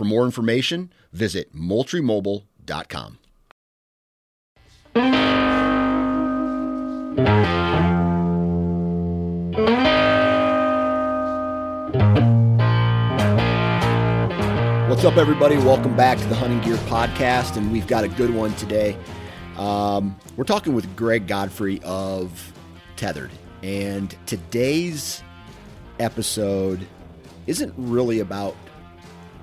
For more information, visit moultriemobile.com. What's up, everybody? Welcome back to the Hunting Gear Podcast, and we've got a good one today. Um, we're talking with Greg Godfrey of Tethered, and today's episode isn't really about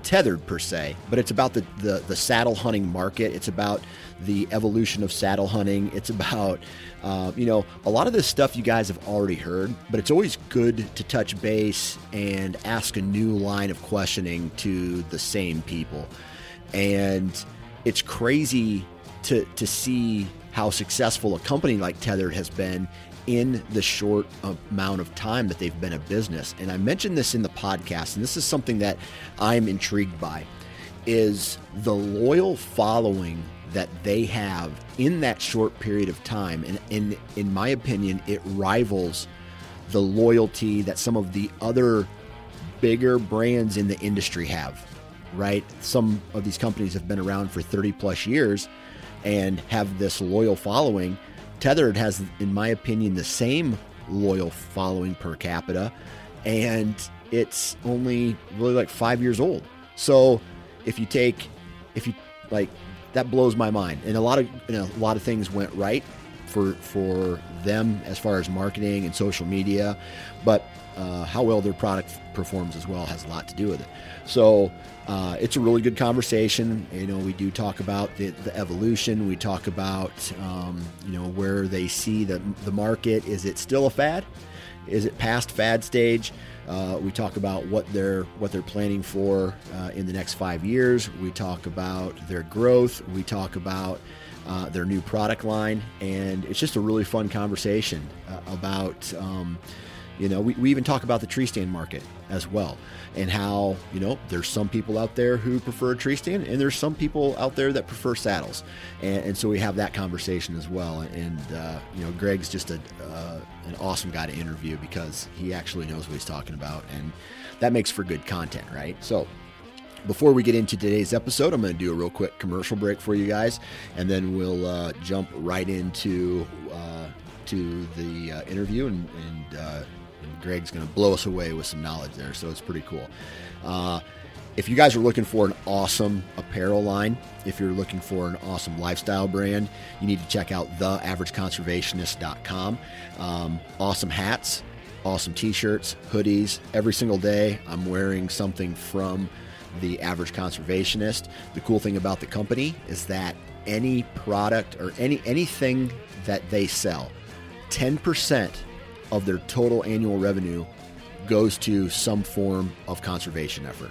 tethered per se, but it's about the, the, the saddle hunting market. It's about the evolution of saddle hunting. It's about, uh, you know, a lot of this stuff you guys have already heard, but it's always good to touch base and ask a new line of questioning to the same people. And it's crazy to, to see how successful a company like Tethered has been in the short amount of time that they've been a business. And I mentioned this in the podcast, and this is something that I'm intrigued by is the loyal following that they have in that short period of time. And in in my opinion, it rivals the loyalty that some of the other bigger brands in the industry have. Right? Some of these companies have been around for 30 plus years and have this loyal following Tethered has, in my opinion, the same loyal following per capita, and it's only really like five years old. So if you take, if you like, that blows my mind. And a lot of you know, a lot of things went right for for them as far as marketing and social media, but uh, how well their product performs as well has a lot to do with it. So uh, it's a really good conversation. You know, we do talk about the, the evolution. We talk about um, you know where they see the the market. Is it still a fad? Is it past fad stage? Uh, we talk about what they're what they're planning for uh, in the next five years. We talk about their growth. We talk about uh, their new product line, and it's just a really fun conversation uh, about. Um, you know, we, we even talk about the tree stand market as well and how, you know, there's some people out there who prefer a tree stand and there's some people out there that prefer saddles. And, and so we have that conversation as well. And, uh, you know, Greg's just a, uh, an awesome guy to interview because he actually knows what he's talking about. And that makes for good content, right? So, before we get into today's episode, I'm going to do a real quick commercial break for you guys, and then we'll uh, jump right into uh, to the uh, interview and, and uh, Greg's going to blow us away with some knowledge there. So it's pretty cool. Uh, if you guys are looking for an awesome apparel line, if you're looking for an awesome lifestyle brand, you need to check out theaverageconservationist.com. Um, awesome hats, awesome t shirts, hoodies. Every single day, I'm wearing something from the average conservationist. The cool thing about the company is that any product or any anything that they sell, 10% of their total annual revenue goes to some form of conservation effort,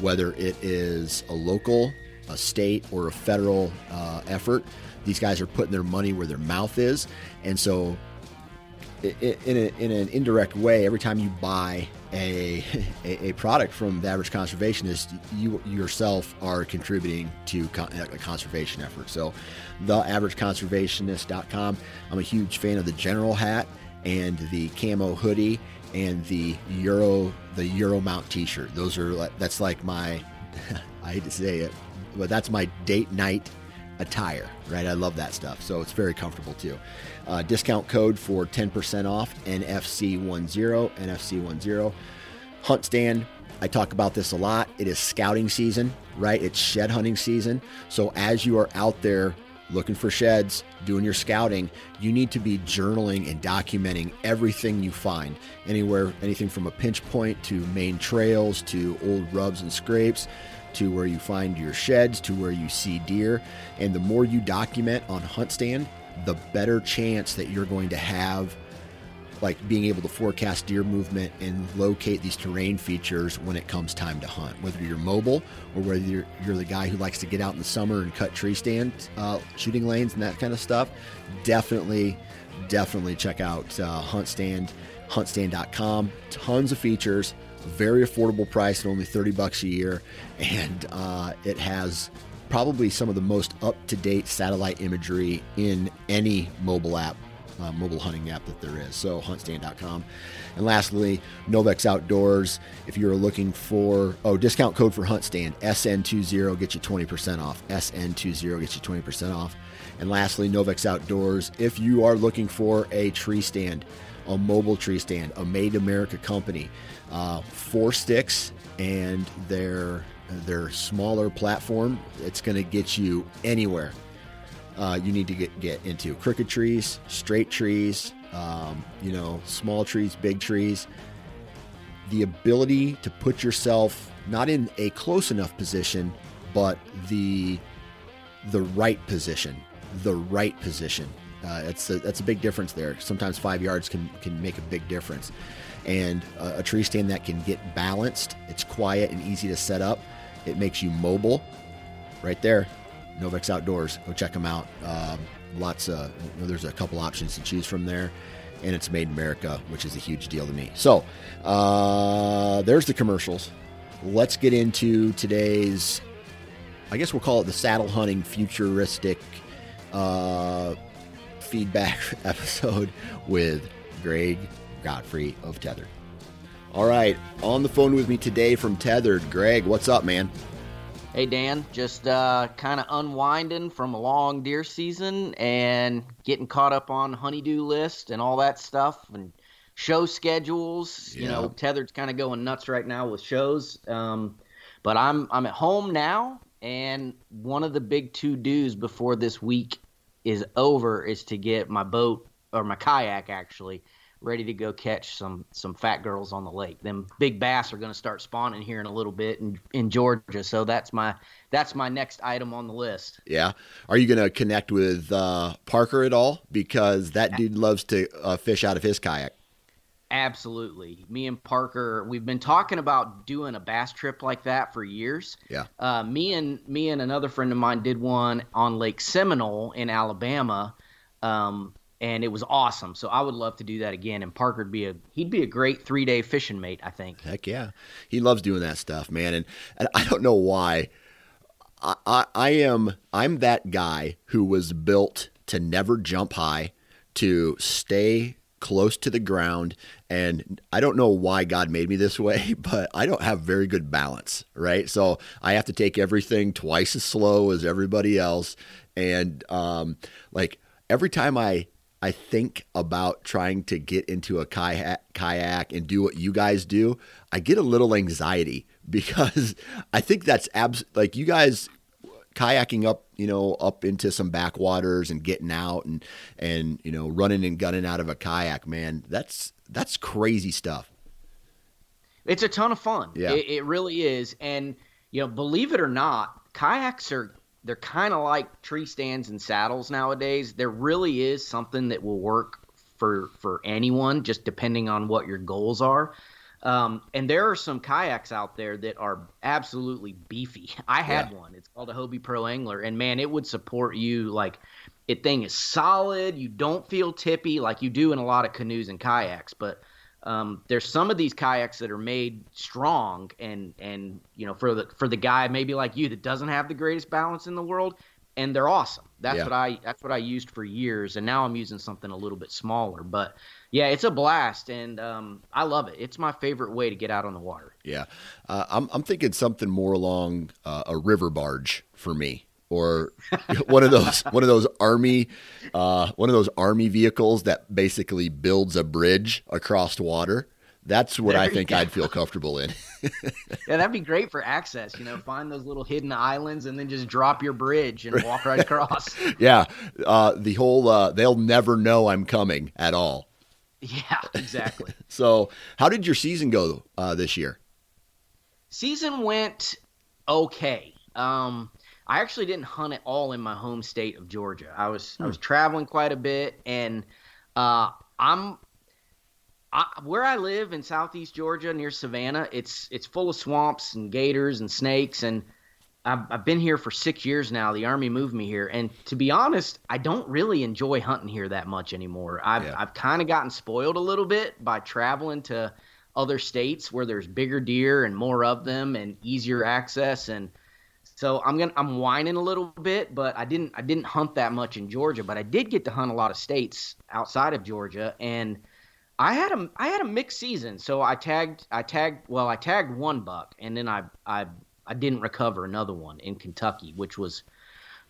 whether it is a local, a state, or a federal uh, effort. These guys are putting their money where their mouth is. And so, in, a, in an indirect way, every time you buy a, a, product from the average conservationist, you yourself are contributing to a conservation effort. So, theaverageconservationist.com. I'm a huge fan of the general hat and the camo hoodie and the Euro the Euro Mount T-shirt. Those are that's like my I hate to say it, but that's my date night attire, right? I love that stuff. So it's very comfortable too. Uh, discount code for 10% off NFC10, NFC10. Hunt stand. I talk about this a lot. It is scouting season, right? It's shed hunting season. So as you are out there looking for sheds, doing your scouting, you need to be journaling and documenting everything you find. Anywhere, anything from a pinch point to main trails to old rubs and scrapes to where you find your sheds to where you see deer. And the more you document on HuntStand, the better chance that you're going to have like being able to forecast deer movement and locate these terrain features when it comes time to hunt. Whether you're mobile or whether you're, you're the guy who likes to get out in the summer and cut tree stand uh, shooting lanes and that kind of stuff, definitely, definitely check out uh, HuntStand, huntstand.com. Tons of features, very affordable price at only 30 bucks a year, and uh, it has probably some of the most up-to-date satellite imagery in any mobile app uh, mobile hunting app that there is. So huntstand.com. And lastly, Novix Outdoors. If you're looking for, oh, discount code for HuntStand, SN20 gets you 20% off. SN20 gets you 20% off. And lastly, Novix Outdoors. If you are looking for a tree stand, a mobile tree stand, a made America company, uh, four sticks and their their smaller platform, it's going to get you anywhere uh, you need to get, get into crooked trees, straight trees, um, you know, small trees, big trees. The ability to put yourself not in a close enough position, but the the right position, the right position. Uh, that's a, that's a big difference there. Sometimes five yards can can make a big difference, and a, a tree stand that can get balanced. It's quiet and easy to set up. It makes you mobile. Right there, Novix Outdoors. Go check them out. Um, lots of there's a couple options to choose from there, and it's made in America, which is a huge deal to me. So uh, there's the commercials. Let's get into today's. I guess we'll call it the saddle hunting futuristic uh, feedback episode with Greg Godfrey of Tethered. All right, on the phone with me today from Tethered, Greg. What's up, man? Hey Dan, just uh, kind of unwinding from a long deer season and getting caught up on honeydew list and all that stuff and show schedules. Yeah. You know, Tethered's kind of going nuts right now with shows. Um, but I'm I'm at home now, and one of the big to dos before this week is over is to get my boat or my kayak actually ready to go catch some some fat girls on the lake. Them big bass are going to start spawning here in a little bit in, in Georgia. So that's my that's my next item on the list. Yeah. Are you going to connect with uh, Parker at all? Because that dude loves to uh, fish out of his kayak. Absolutely. Me and Parker, we've been talking about doing a bass trip like that for years. Yeah. Uh, me and me and another friend of mine did one on Lake Seminole in Alabama. Um, and it was awesome. So I would love to do that again. And Parker'd be a he'd be a great three day fishing mate. I think. Heck yeah, he loves doing that stuff, man. And, and I don't know why. I, I, am I'm that guy who was built to never jump high, to stay close to the ground. And I don't know why God made me this way, but I don't have very good balance, right? So I have to take everything twice as slow as everybody else. And um, like every time I I think about trying to get into a kayak, kayak and do what you guys do, I get a little anxiety because I think that's abs like you guys kayaking up, you know, up into some backwaters and getting out and and you know running and gunning out of a kayak, man. That's that's crazy stuff. It's a ton of fun. Yeah, it, it really is. And you know, believe it or not, kayaks are they're kind of like tree stands and saddles nowadays. There really is something that will work for for anyone, just depending on what your goals are. Um, and there are some kayaks out there that are absolutely beefy. I had yeah. one. It's called a Hobie Pro Angler, and man, it would support you like it thing is solid. You don't feel tippy like you do in a lot of canoes and kayaks, but um, there's some of these kayaks that are made strong and and you know for the for the guy maybe like you that doesn't have the greatest balance in the world and they're awesome. That's yeah. what i that's what i used for years and now i'm using something a little bit smaller. But yeah it's a blast and um, i love it. It's my favorite way to get out on the water. Yeah. Uh, I'm, I'm thinking something more along uh, a river barge for me or one of those one of those army uh, one of those army vehicles that basically builds a bridge across water. That's what there I think I'd feel comfortable in. yeah, that'd be great for access. You know, find those little hidden islands and then just drop your bridge and walk right across. yeah, uh, the whole uh, they'll never know I'm coming at all. Yeah, exactly. so, how did your season go uh, this year? Season went okay. Um, I actually didn't hunt at all in my home state of Georgia. I was hmm. I was traveling quite a bit, and uh, I'm I, where I live in southeast Georgia near Savannah. It's it's full of swamps and gators and snakes, and I've, I've been here for six years now. The army moved me here, and to be honest, I don't really enjoy hunting here that much anymore. I've yeah. I've kind of gotten spoiled a little bit by traveling to other states where there's bigger deer and more of them and easier access and so I'm gonna I'm whining a little bit, but I didn't I didn't hunt that much in Georgia, but I did get to hunt a lot of states outside of Georgia, and I had a I had a mixed season. So I tagged I tagged well I tagged one buck, and then I I I didn't recover another one in Kentucky, which was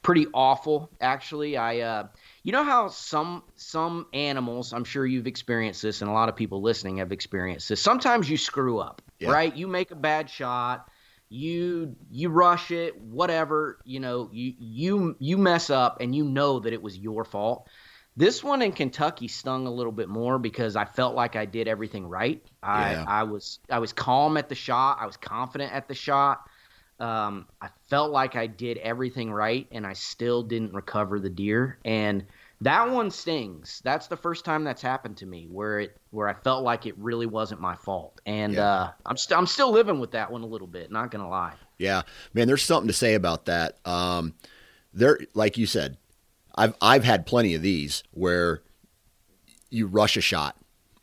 pretty awful actually. I uh, you know how some some animals, I'm sure you've experienced this, and a lot of people listening have experienced this. Sometimes you screw up, yeah. right? You make a bad shot you you rush it whatever you know you you you mess up and you know that it was your fault. This one in kentucky stung a little bit more because i felt like i did everything right. I yeah. i was i was calm at the shot. I was confident at the shot. Um, i felt like i did everything right and i still didn't recover the deer. And that one stings. That's the first time that's happened to me where it where I felt like it really wasn't my fault, and yeah. uh, I'm still I'm still living with that one a little bit. Not gonna lie. Yeah, man, there's something to say about that. Um, there, like you said, I've I've had plenty of these where you rush a shot,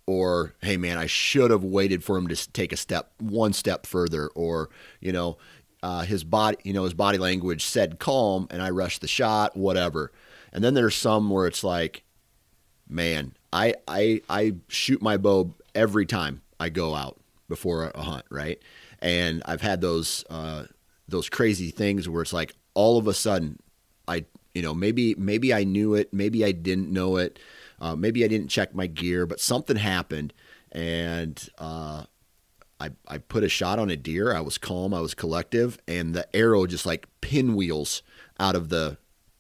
or hey, man, I should have waited for him to take a step one step further, or you know, uh, his body, you know, his body language said calm, and I rushed the shot, whatever and then there's some where it's like, man, I I I shoot my bow every time I go out before a hunt, right? And I've had those uh, those crazy things where it's like all of a sudden I you know maybe maybe I knew it, maybe I didn't know it, uh, maybe I didn't check my gear, but something happened and uh, I I put a shot on a deer. I was calm, I was collective, and the arrow just like pinwheels out of the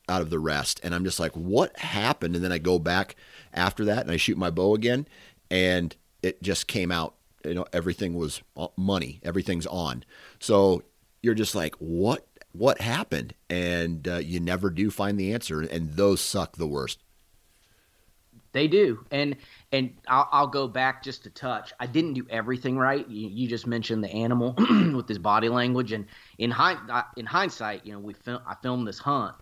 out of the rest. And I'm just like, what happened? And then I go back after that and I shoot my bow again, and it just came out. You know, everything was money. Everything's on. So you're just like, what? What happened? And uh, you never do find the answer, and those suck the worst. They do, and and I'll, I'll, go back just a touch. I didn't do everything right. You, you just mentioned the animal with his body language, and in hind, in hindsight, you know, we fil- I filmed this hunt,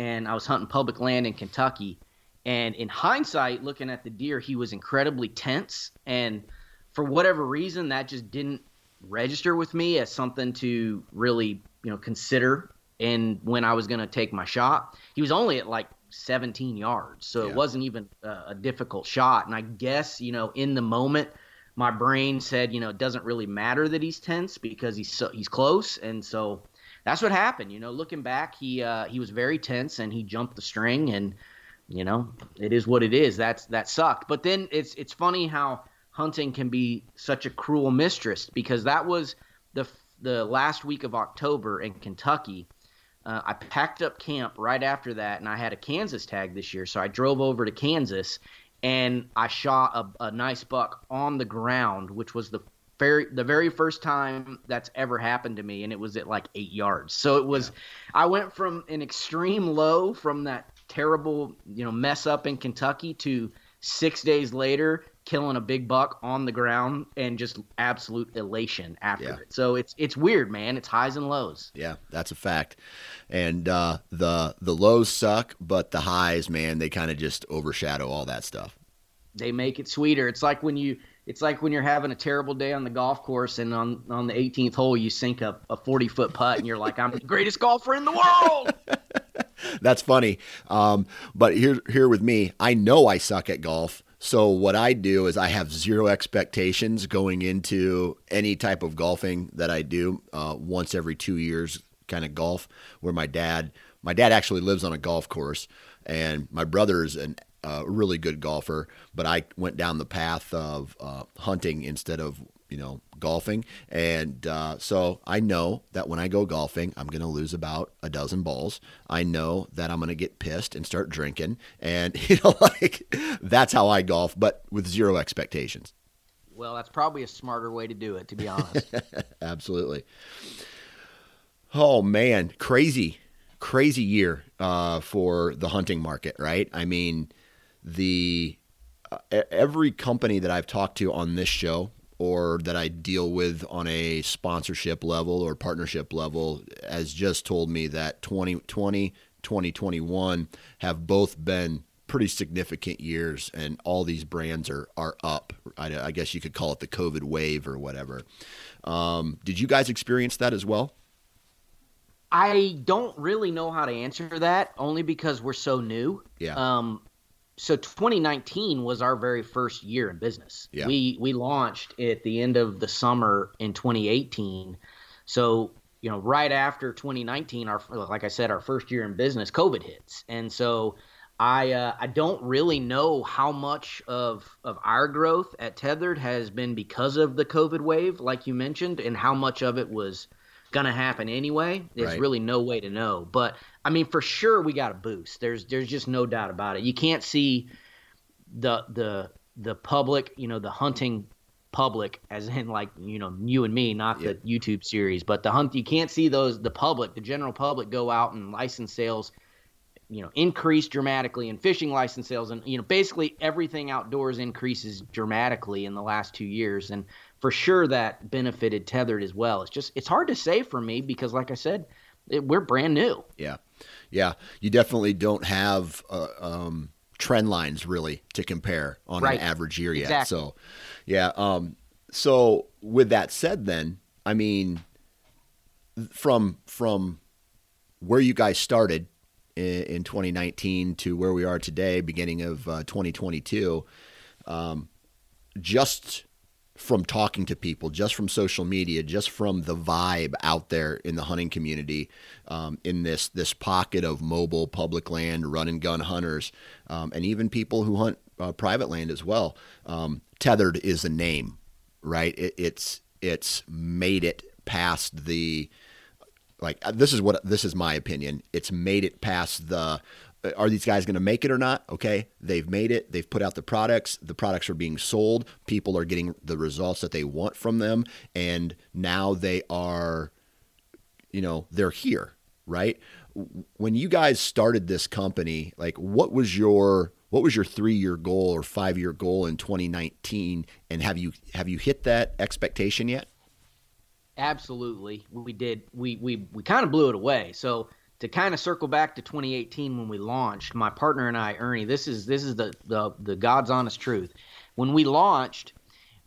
and I was hunting public land in Kentucky. And in hindsight, looking at the deer, he was incredibly tense. And for whatever reason, that just didn't register with me as something to really, you know, consider. And when I was going to take my shot, he was only at like 17 yards. So yeah. it wasn't even a, a difficult shot. And I guess, you know, in the moment, my brain said, you know, it doesn't really matter that he's tense because he's so he's close. And so that's what happened. You know, looking back, he uh, he was very tense and he jumped the string, and you know, it is what it is. That's that sucked. But then it's it's funny how hunting can be such a cruel mistress because that was the the last week of October in Kentucky. Uh, I packed up camp right after that, and I had a Kansas tag this year, so I drove over to Kansas and I shot a, a nice buck on the ground, which was the very the very first time that's ever happened to me and it was at like eight yards. So it was yeah. i went from an extreme low from that terrible you know mess up in kentucky to six days later killing a big buck on the ground and just absolute elation after yeah. it. So it's it's weird man. It's highs and lows. Yeah that's a fact. And uh, the the lows suck but the highs man they kind of just overshadow all that stuff. They make it sweeter. It's like when you it's like when you're having a terrible day on the golf course and on, on the 18th hole you sink a, a 40 foot putt and you're like i'm the greatest golfer in the world. That's funny. Um, but here here with me i know i suck at golf. So what i do is i have zero expectations going into any type of golfing that i do uh, once every two years kind of golf where my dad my dad actually lives on a golf course, and my brother is an a really good golfer, but I went down the path of uh, hunting instead of you know golfing, and uh, so I know that when I go golfing, I'm going to lose about a dozen balls. I know that I'm going to get pissed and start drinking, and you know like that's how I golf, but with zero expectations. Well, that's probably a smarter way to do it, to be honest. Absolutely. Oh man, crazy, crazy year uh, for the hunting market, right? I mean, the uh, every company that I've talked to on this show or that I deal with on a sponsorship level or partnership level has just told me that 2020, 2021 have both been pretty significant years, and all these brands are are up. I, I guess you could call it the COVID wave or whatever. Um, did you guys experience that as well? I don't really know how to answer that, only because we're so new. Yeah. Um, so 2019 was our very first year in business. Yeah. We we launched at the end of the summer in 2018. So you know, right after 2019, our like I said, our first year in business, COVID hits, and so I uh, I don't really know how much of of our growth at Tethered has been because of the COVID wave, like you mentioned, and how much of it was gonna happen anyway. There's right. really no way to know. But I mean, for sure we got a boost. There's there's just no doubt about it. You can't see the the the public, you know, the hunting public, as in like you know you and me, not the YouTube series, but the hunt. You can't see those the public, the general public, go out and license sales. You know, increase dramatically in fishing license sales, and you know, basically everything outdoors increases dramatically in the last two years. And for sure that benefited tethered as well. It's just it's hard to say for me because, like I said, it, we're brand new. Yeah, yeah. You definitely don't have uh, um, trend lines really to compare on right. an average year yet. Exactly. So, yeah. Um, so with that said, then I mean, from from where you guys started in, in 2019 to where we are today, beginning of uh, 2022, um, just from talking to people, just from social media, just from the vibe out there in the hunting community, um, in this this pocket of mobile public land, run and gun hunters, um, and even people who hunt uh, private land as well. Um, tethered is a name, right? It, it's it's made it past the like uh, this is what this is my opinion. It's made it past the Uh, are these guys going to make it or not? Okay, they've made it. They've put out the products. The products are being sold. People are getting the results that they want from them, and now they are, you know, they're here, right? When you guys started this company, like, what was your what was your three year goal or five year goal in 2019, and have you have you hit that expectation yet? Absolutely, we did. We we we kind of blew it away. So to kind of circle back to 2018 when we launched, my partner and I, Ernie, this is this is the the, the God's honest truth. When we launched,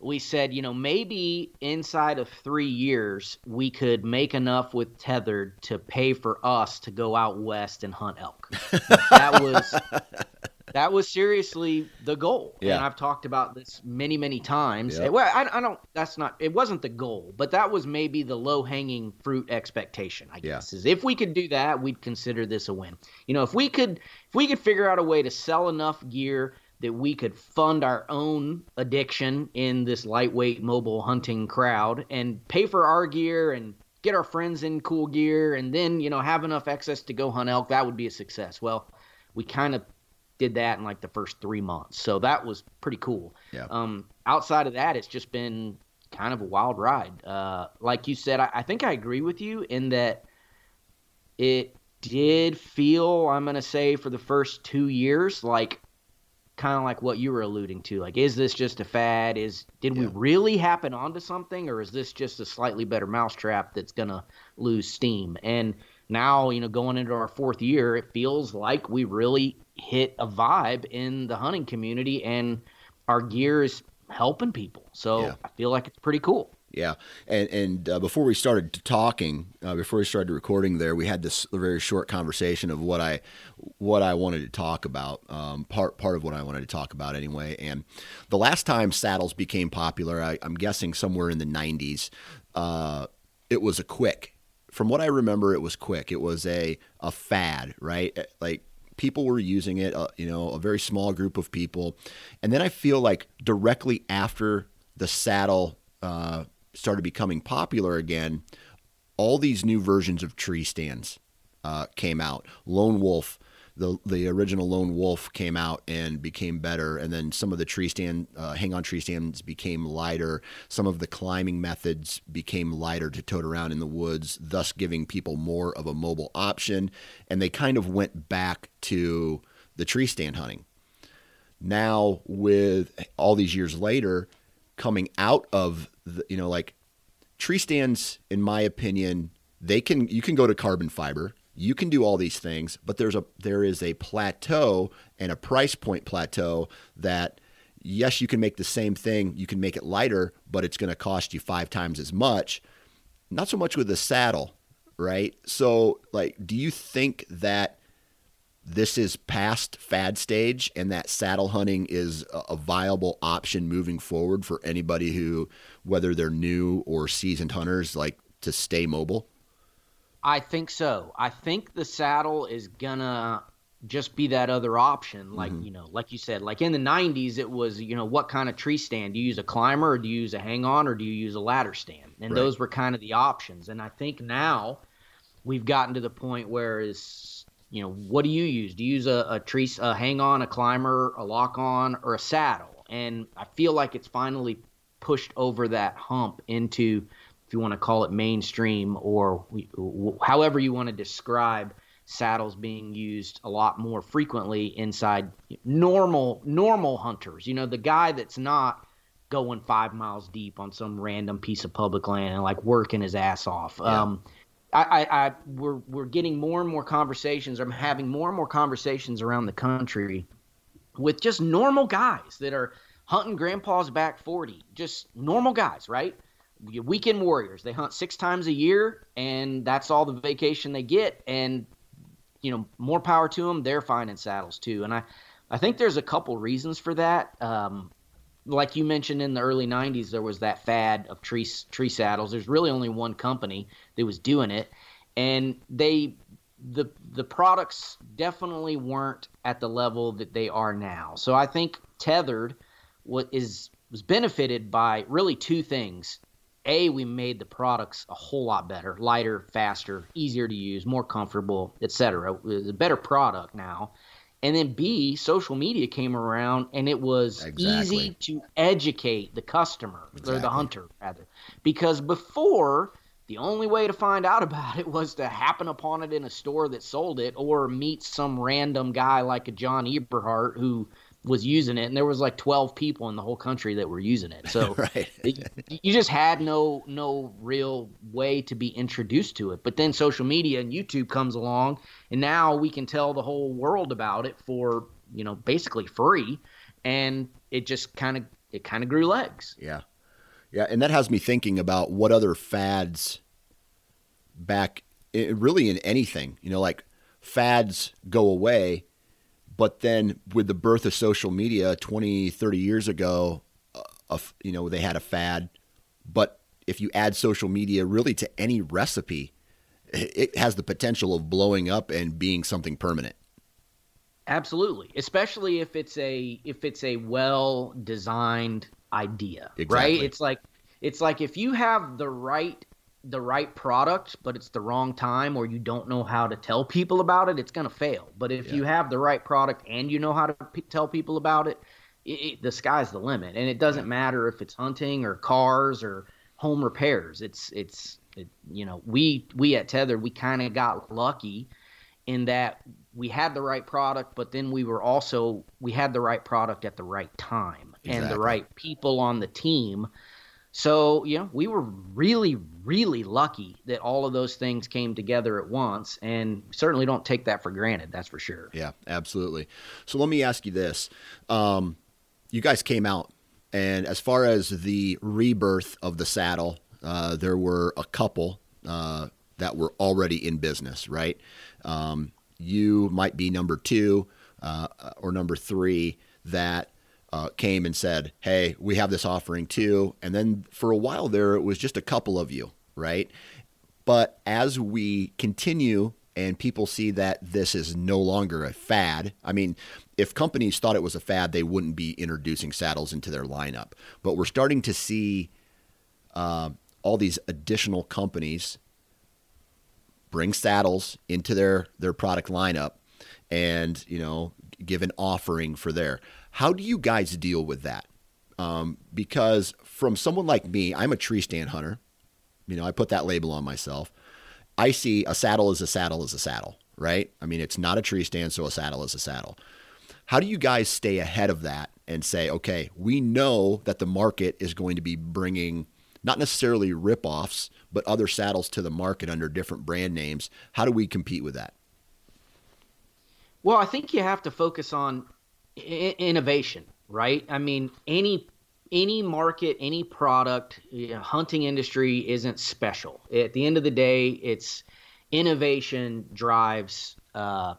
we said, you know, maybe inside of three years we could make enough with tethered to pay for us to go out west and hunt elk. that was that was seriously the goal. Yeah. And I've talked about this many, many times. Yep. Well, I, I, don't, that's not, it wasn't the goal, but that was maybe the low hanging fruit expectation, I guess, yeah. is if we could do that, we'd consider this a win. You know, if we could, if we could figure out a way to sell enough gear that we could fund our own addiction in this lightweight mobile hunting crowd and pay for our gear and get our friends in cool gear and then, you know, have enough excess to go hunt elk, that would be a success. Well, we kind of did that in like the first three months. So that was pretty cool. Yeah. Um, outside of that, it's just been kind of a wild ride. Uh, like you said, I, I think I agree with you in that it did feel, I'm going to say, for the first two years, like kind of like what you were alluding to. Like, is this just a fad? Is did yeah. we really happen onto something, or is this just a slightly better mousetrap that's going to lose steam? And now, you know, going into our fourth year, it feels like we really hit a vibe in the hunting community and our gear is helping people. So yeah. I feel like it's pretty cool. Yeah, and and uh, before we started talking, uh, before we started recording, there we had this very short conversation of what I what I wanted to talk about. Um, part part of what I wanted to talk about anyway. And the last time saddles became popular, I, am guessing somewhere in the '90s. Uh, it was a quick from what I remember, it was quick. It was a a fad, right? Eh, like people were using it, uh, you know, a very small group of people, and then I feel like directly after the saddle uh, started becoming popular again, all these new versions of tree stands uh, came out. Lone Wolf the the original Lone Wolf came out and became better, and then some of the tree stand uh, hang on tree stands became lighter. Some of the climbing methods became lighter to tote around in the woods, thus giving people more of a mobile option. And they kind of went back to the tree stand hunting. Now, with all these years later, coming out of the, you know like tree stands, in my opinion, they can you can go to carbon fiber you can do all these things, but there's a there is a plateau and a price point plateau that yes, you can make the same thing, you can make it lighter, but it's going to cost you five times as much. Not so much with the saddle, right? So, like, do you think that this is past fad stage and that saddle hunting is a viable option moving forward for anybody who, whether they're new or seasoned hunters, like to stay mobile? I think so. I think the saddle is gonna just be that other option. Like, mm-hmm. you know, like you said, like in the 90s, it was, you know, what kind of tree stand? Do you use a climber or do you use a hang on or do you use a ladder stand? And right. those were kind of the options. And I think now we've gotten to the point where is, you know, what do you use? Do you use a, a tree, a hang on, a climber, a lock on, or a saddle? And I feel like it's finally pushed over that hump into you want to call it mainstream or however you want to describe saddles being used a lot more frequently inside normal normal hunters. You know, the guy that's not going five miles deep on some random piece of public land and like working his ass off. Yeah. Um, I, I, I, we're we're getting more and more conversations. I'm having more and more conversations around the country with just normal guys that are hunting grandpa's back 40, just normal guys, right? Weekend warriors. They hunt six times a year, and that's all the vacation they get. And you know, more power to them. They're finding saddles too, and I, I think there's a couple reasons for that. Um, like you mentioned in the early '90s, there was that fad of tree tree saddles. There's really only one company that was doing it, and they the the products definitely weren't at the level that they are now. So I think tethered what is was benefited by really two things a we made the products a whole lot better lighter faster easier to use more comfortable etc it's a better product now and then b social media came around and it was exactly. easy to educate the customer exactly. or the hunter rather because before the only way to find out about it was to happen upon it in a store that sold it or meet some random guy like a john eberhart who was using it and there was like 12 people in the whole country that were using it. So right. you just had no no real way to be introduced to it. But then social media and youtube comes along and now we can tell the whole world about it for you know basically free and it just kind of it kind of grew legs. Yeah. Yeah and that has me thinking about what other fads back eh, really in anything you know like fads go away but then with the birth of social media 20, 30 years ago, uh, you know, they had a fad. But if you add social media really to any recipe, it has the potential of blowing up and being something permanent. Absolutely, especially if it's a if it's a well designed idea, exactly. right? It's like it's like if you have the right the right product, but it's the wrong time, or you don't know how to tell people about it, it's going to fail. But if yeah. you have the right product and you know how to p- tell people about it, it, it, the sky's the limit. And it doesn't matter if it's hunting or cars or home repairs. It's it's it, you know we we at Tether we kind of got lucky in that we had the right product, but then we were also we had the right product at the right time exactly. and the right people on the team so, you know, we were really, really lucky that all of those things came together at once, and certainly don't take that for granted. That's for sure. Yeah, absolutely. So, let me ask you this: um, you guys came out, and as far as the rebirth of the saddle, uh, there were a couple uh, that were already in business, right? Um, you might be number two uh, or number three that uh, came and said, "Hey, we have this offering too." And then for a while there, it was just a couple of you, right? But as we continue and people see that this is no longer a fad, I mean, if companies thought it was a fad, they wouldn't be introducing saddles into their lineup. But we're starting to see uh, all these additional companies bring saddles into their their product lineup and you know give an offering for there how do you guys deal with that? Um, because from someone like me i'm a tree stand hunter. You know i put that label on myself. I see a saddle is a saddle is a saddle right? I mean it's not a tree stand so a saddle is a saddle. How do you guys stay ahead of that and say okay we know that the market is going to be bringing not necessarily rip-offs, but other saddles to the market under different brand names. How do we compete with that? Well, I think you have to focus on innovation, right? I mean, any any market, any product, you know, hunting industry isn't special. At the end of the day, it's innovation drives uh,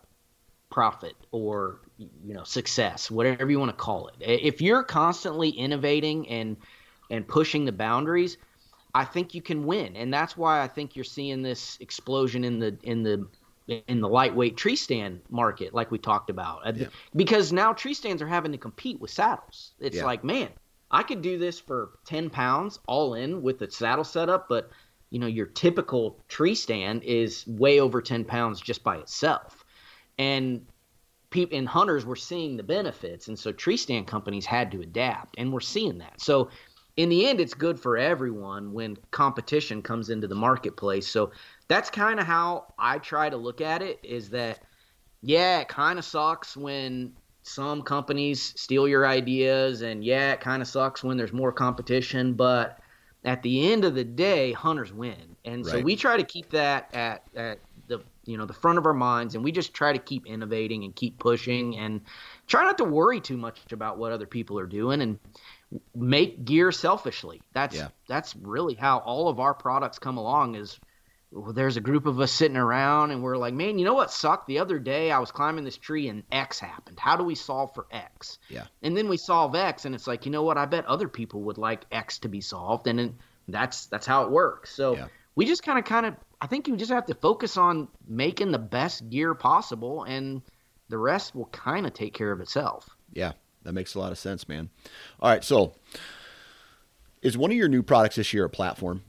profit or you know success, whatever you want to call it. If you're constantly innovating and and pushing the boundaries, I think you can win. And that's why I think you're seeing this explosion in the in the in the lightweight tree stand market, like we talked about, yeah. because now tree stands are having to compete with saddles. It's yeah. like, man, I could do this for ten pounds all in with the saddle setup, but you know, your typical tree stand is way over ten pounds just by itself, and people and hunters were seeing the benefits, and so tree stand companies had to adapt, and we're seeing that. So in the end, it's good for everyone when competition comes into the marketplace. So that's kind of how I try to look at it is that, yeah, it kind of sucks when some companies steal your ideas, and yeah, it kind of sucks when there's more competition, but at the end of the day, hunters win. And right. so we try to keep that at, at the you know the front of our minds and we just try to keep innovating and keep pushing and try not to worry too much about what other people are doing and make gear selfishly. That's yeah. that's really how all of our products come along. Is well, there's a group of us sitting around and we're like, man, you know what sucked? The other day I was climbing this tree and X happened. How do we solve for X? Yeah. And then we solve X, and it's like, you know what? I bet other people would like X to be solved, and then that's that's how it works. So yeah. we just kind of kind of I think you just have to focus on making the best gear possible, and the rest will kind of take care of itself. Yeah, that makes a lot of sense, man. All right, so is one of your new products this year a platform?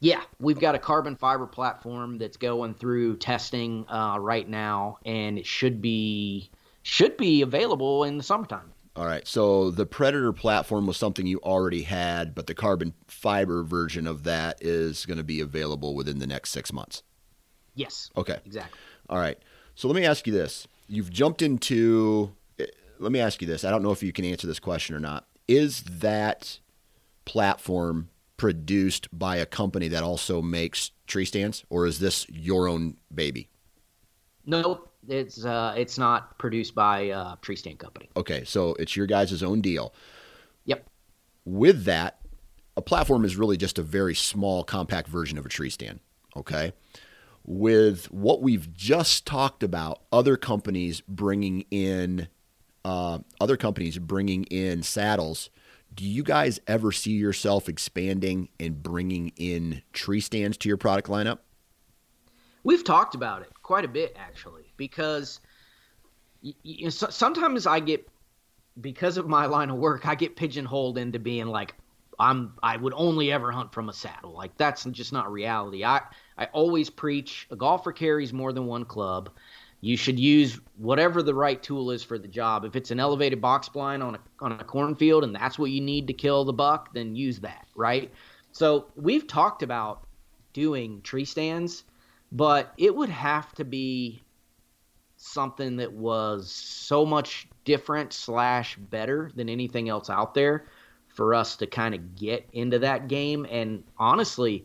Yeah, we've got a carbon fiber platform that's going through testing uh, right now, and it should be should be available in the summertime. All right. So the Predator platform was something you already had, but the carbon fiber version of that is going to be available within the next six months. Yes. Okay. Exactly. All right. So let me ask you this: You've jumped into let me ask you this. I don't know if you can answer this question or not. Is that platform produced by a company that also makes tree stands, or is this your own baby? No, it's uh, it's not produced by a tree stand company. Okay, so it's your guys' own deal. Yep. With that, a platform is really just a very small, compact version of a tree stand. Okay. With what we've just talked about, other companies bringing in uh, other companies bringing in saddles. Do you guys ever see yourself expanding and bringing in tree stands to your product lineup? We've talked about it quite a bit, actually, because you know, sometimes I get, because of my line of work, I get pigeonholed into being like, I'm I would only ever hunt from a saddle. Like that's just not reality. I I always preach a golfer carries more than one club you should use whatever the right tool is for the job. If it's an elevated box blind on a on a cornfield and that's what you need to kill the buck, then use that, right? So we've talked about doing tree stands, but it would have to be something that was so much different slash better than anything else out there for us to kind of get into that game. And honestly,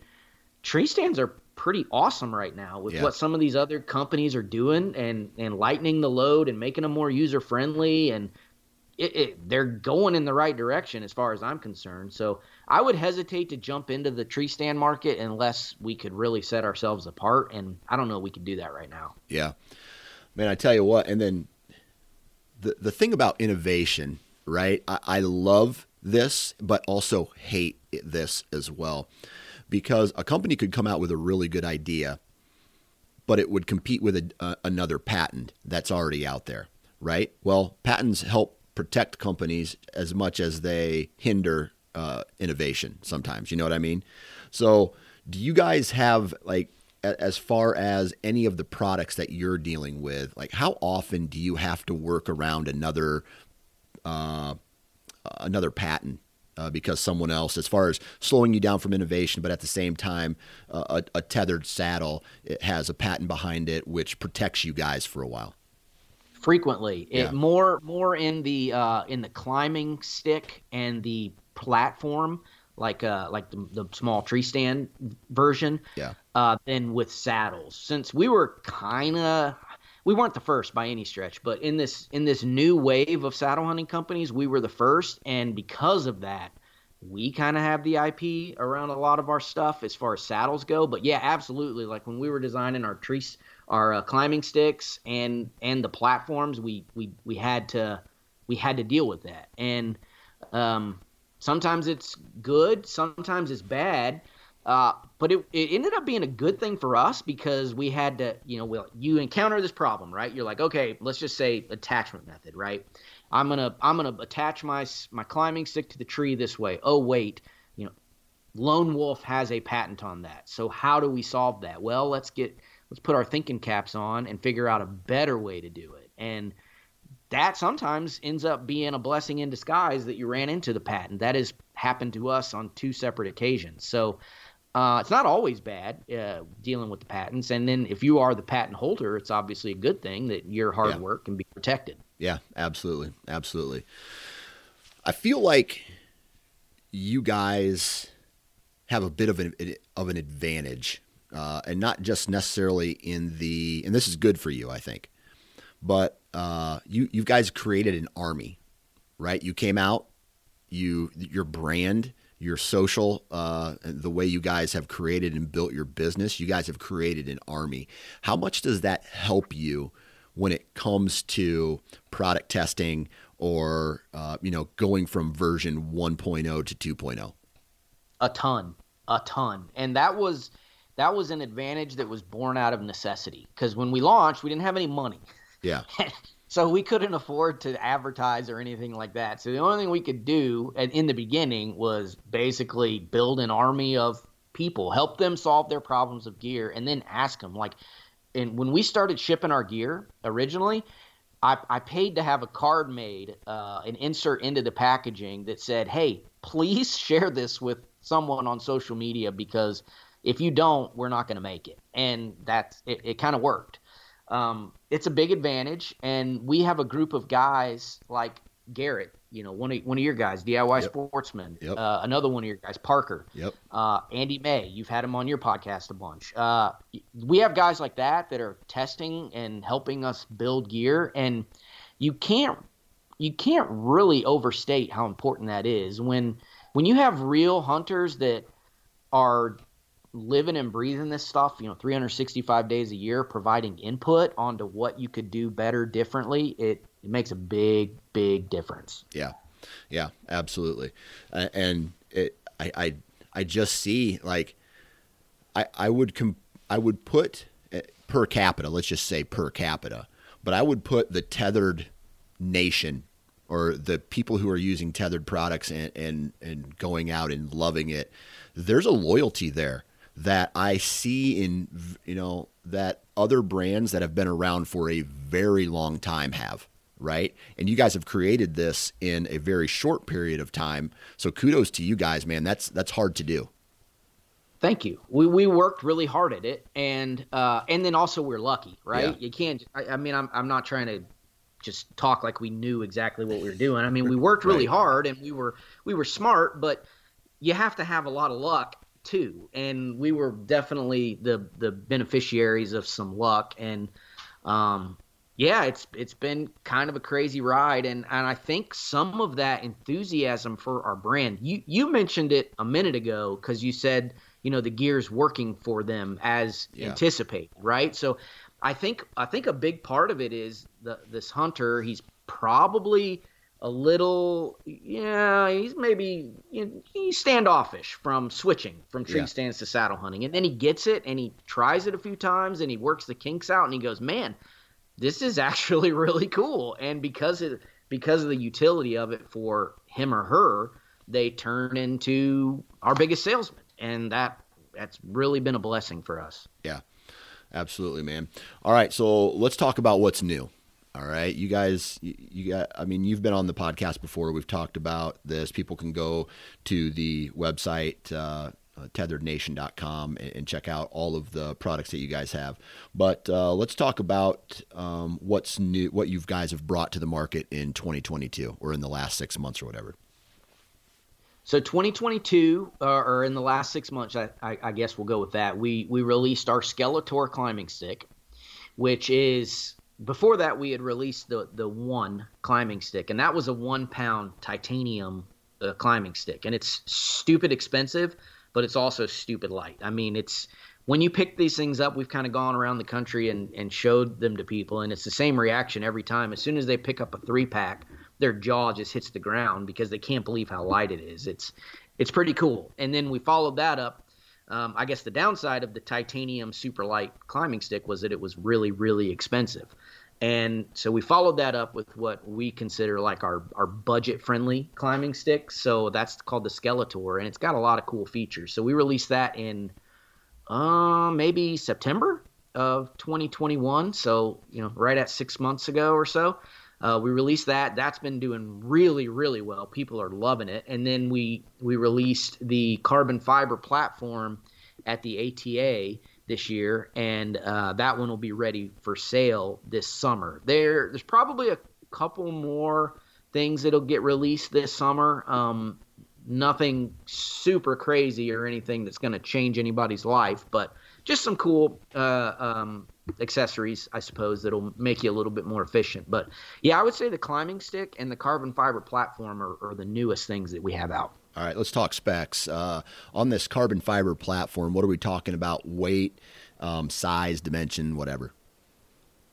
tree stands are pretty awesome right now with yeah. what some of these other companies are doing and and lightening the load and making them more user friendly and it, it, they're going in the right direction as far as I'm concerned. So I would hesitate to jump into the tree stand market unless we could really set ourselves apart. And I don't know we could do that right now. Yeah, man, I tell you what. And then the the thing about innovation, right? I, I love this, but also hate this as well because a company could come out with a really good idea, but it would compete with a, uh, another patent that's already out there, right? Well, patents help protect companies as much as they hinder uh, innovation sometimes. You know what I mean? So, do you guys have like as far as any of the products that you're dealing with, like how often do you have to work around another uh, another patent uh, because someone else, as far as slowing you down from innovation, but at the same time, uh, a, a, tethered saddle it has a patent behind it which protects you guys for a while. Frequently, yeah. it more more in the uh, in the climbing stick and the platform, like uh, like the, the small tree stand version. Yeah. Uh, than with saddles, since we were kind of we weren't the first by any stretch, but in this in this new wave of saddle hunting companies, we were the first, and because of that, we kind of have the IP around a lot of our stuff as far as saddles go. But yeah, absolutely. Like when we were designing our trees, our uh, climbing sticks, and and the platforms, we we we had to we had to deal with that, and um, sometimes it's good, sometimes it's bad. Uh, but it, it ended up being a good thing for us because we had to, you know, well, you encounter this problem, right? You're like, okay, let's just say attachment method, right? I'm gonna I'm gonna attach my my climbing stick to the tree this way. Oh wait, you know, Lone Wolf has a patent on that. So how do we solve that? Well, let's get let's put our thinking caps on and figure out a better way to do it. And that sometimes ends up being a blessing in disguise that you ran into the patent. That has happened to us on two separate occasions. So uh, it's not always bad uh, dealing with the patents, and then if you are the patent holder, it's obviously a good thing that your hard yeah. work can be protected. Yeah, absolutely, absolutely. I feel like you guys have a bit of an of an advantage, uh, and not just necessarily in the. And this is good for you, I think, but uh, you you guys created an army, right? You came out, you your brand your social, uh, the way you guys have created and built your business, you guys have created an army. How much does that help you when it comes to product testing or uh, you know going from version 1.0 to 2.0? A ton, a ton, and that was that was an advantage that was born out of necessity because when we launched, we didn't have any money. Yeah. So we couldn't afford to advertise or anything like that. So the only thing we could do and in the beginning was basically build an army of people, help them solve their problems of gear, and then ask them. Like, and when we started shipping our gear originally, I, I paid to have a card made, uh, an insert into the packaging that said, "Hey, please share this with someone on social media because if you don't, we're not going to make it." And that's it. It kind of worked um, it's a big advantage. And we have a group of guys like Garrett, you know, one of one of your guys, DIY yep. Sportsman. Yep. Uh, another one of your guys, Parker. Yep. Uh, Andy May, you've had him on your podcast a bunch. Uh, we have guys like that that are testing and helping us build gear, and you can't you can't really overstate how important that is when when you have real hunters that are living and breathing this stuff, you know, 365 days a year, providing input onto what you could do better differently, it, it makes a big, big difference. Yeah. Yeah, absolutely. Uh, and it, I, I, I just see like, I, I would, com- I would put uh, per capita, let's just say per capita, but I would put the tethered nation or the people who are using tethered products and, and, and going out and loving it, there's a loyalty there that I see in you know that other brands that have been around for a very long time have right? And you guys have created this in a very short period of time. So kudos to you guys man. That's that's hard to do. Thank you. We, we worked really hard at it. And uh, and then also we're lucky right? Yeah. you can't I, I, mean I'm, I'm not trying to just talk like we knew exactly what we were doing. I mean we worked really right. hard and we were we were smart but you have to have a lot of luck too, and we were definitely the the beneficiaries of some luck. And um, yeah, it's it's been kind of a crazy ride, and and I think some of that enthusiasm for our brand. You you mentioned it a minute ago because you said you know the gear's working for them as yeah. anticipated, right? So I think I think a big part of it is the this hunter. He's probably a little, yeah, he's maybe you know, he's standoffish from switching from tree yeah. stands to saddle hunting, and then he gets it and he tries it a few times and he works the kinks out and he goes, man, this is actually really cool, and because of because of the utility of it for him or her, they turn into our biggest salesman, and that that's really been a blessing for us. Yeah, absolutely, man. All right, so let's talk about what's new. All right, you guys, you, you, got. I mean, you've been on the podcast before. We've talked about this. People can go to the website uh, uh tetherednation.com and, and check out all of the products that you guys have. But uh, let's talk about um, what's new, what you guys have brought to the market in 2022 or in the last six months or whatever. So 2022, uh, or in the last six months, I, I, I, guess we'll go with that. We we released our Skeletor climbing stick, which is before that, we had released the the one climbing stick, and that was a one pound titanium uh, climbing stick, and it's stupid expensive, but it's also stupid light. I mean, it's when you pick these things up, we've kind of gone around the country and, and showed them to people, and it's the same reaction every time. As soon as they pick up a three pack, their jaw just hits the ground because they can't believe how light it is. It's it's pretty cool. And then we followed that up um, I guess the downside of the titanium super light climbing stick was that it was really, really expensive. And so we followed that up with what we consider like our, our budget friendly climbing stick. So that's called the Skeletor, and it's got a lot of cool features. So we released that in uh, maybe September of 2021. So, you know, right at six months ago or so. Uh, we released that. That's been doing really, really well. People are loving it. And then we we released the carbon fiber platform at the ATA this year, and uh, that one will be ready for sale this summer. There, there's probably a couple more things that'll get released this summer. Um, nothing super crazy or anything that's going to change anybody's life, but just some cool uh, um, accessories, I suppose, that'll make you a little bit more efficient. But yeah, I would say the climbing stick and the carbon fiber platform are, are the newest things that we have out. All right, let's talk specs. Uh, on this carbon fiber platform, what are we talking about? Weight, um, size, dimension, whatever.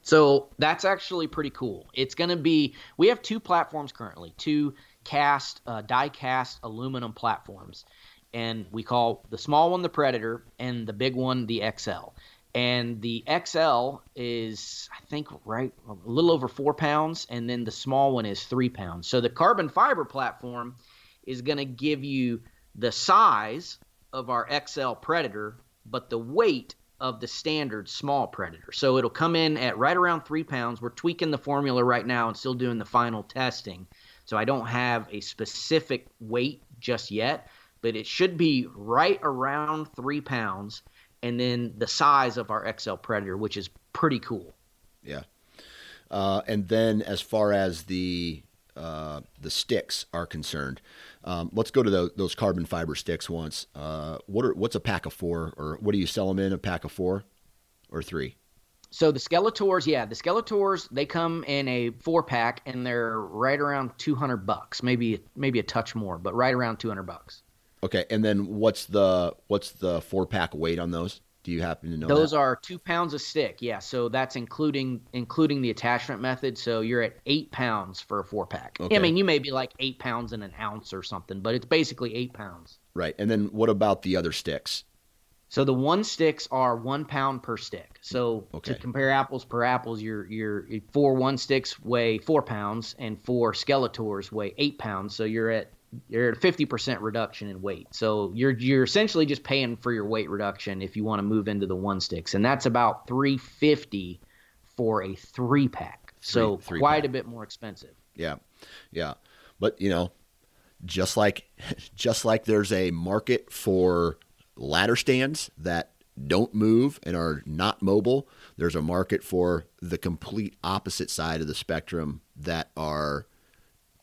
So that's actually pretty cool. It's going to be, we have two platforms currently, two cast, uh, die cast aluminum platforms. And we call the small one the Predator and the big one the XL and the XL is I think right a little over four pounds, and then the small one is three pounds. So the carbon fiber platform is going to give you the size of our XL Predator, but the weight of the standard small Predator. So it'll come in at right around three pounds. We're tweaking the formula right now and still doing the final testing. So I don't have a specific weight just yet, but it should be right around three pounds and then the size of our XL Predator, which is pretty cool. Yeah. Uh, and then as far as the uh, the sticks are concerned, um, let's go to the, those carbon fiber sticks once. Uh, what are what's a pack of four, or what do you sell them in a pack of four or three? So the Skeletors, yeah, the Skeletors they come in a four pack and they're right around two hundred bucks, maybe maybe a touch more, but right around two hundred bucks. Okay, and then what's the what's the four pack weight on those? Do you happen to know? Those that? are two pounds a stick. Yeah, so that's including including the attachment method. So you're at eight pounds for a four pack. Okay. I mean, you may be like eight pounds in an ounce or something, but it's basically eight pounds. Right, and then what about the other sticks? So the one sticks are one pound per stick. So okay. to compare apples per apples, your your four one sticks weigh four pounds, and four Skeletors weigh eight pounds. So you're at you're at a 50% reduction in weight. So you're you're essentially just paying for your weight reduction if you want to move into the one sticks, and that's about 350 for a three pack. So three quite pack. a bit more expensive. Yeah, yeah, but you know, just like just like there's a market for ladder stands that don't move and are not mobile, there's a market for the complete opposite side of the spectrum that are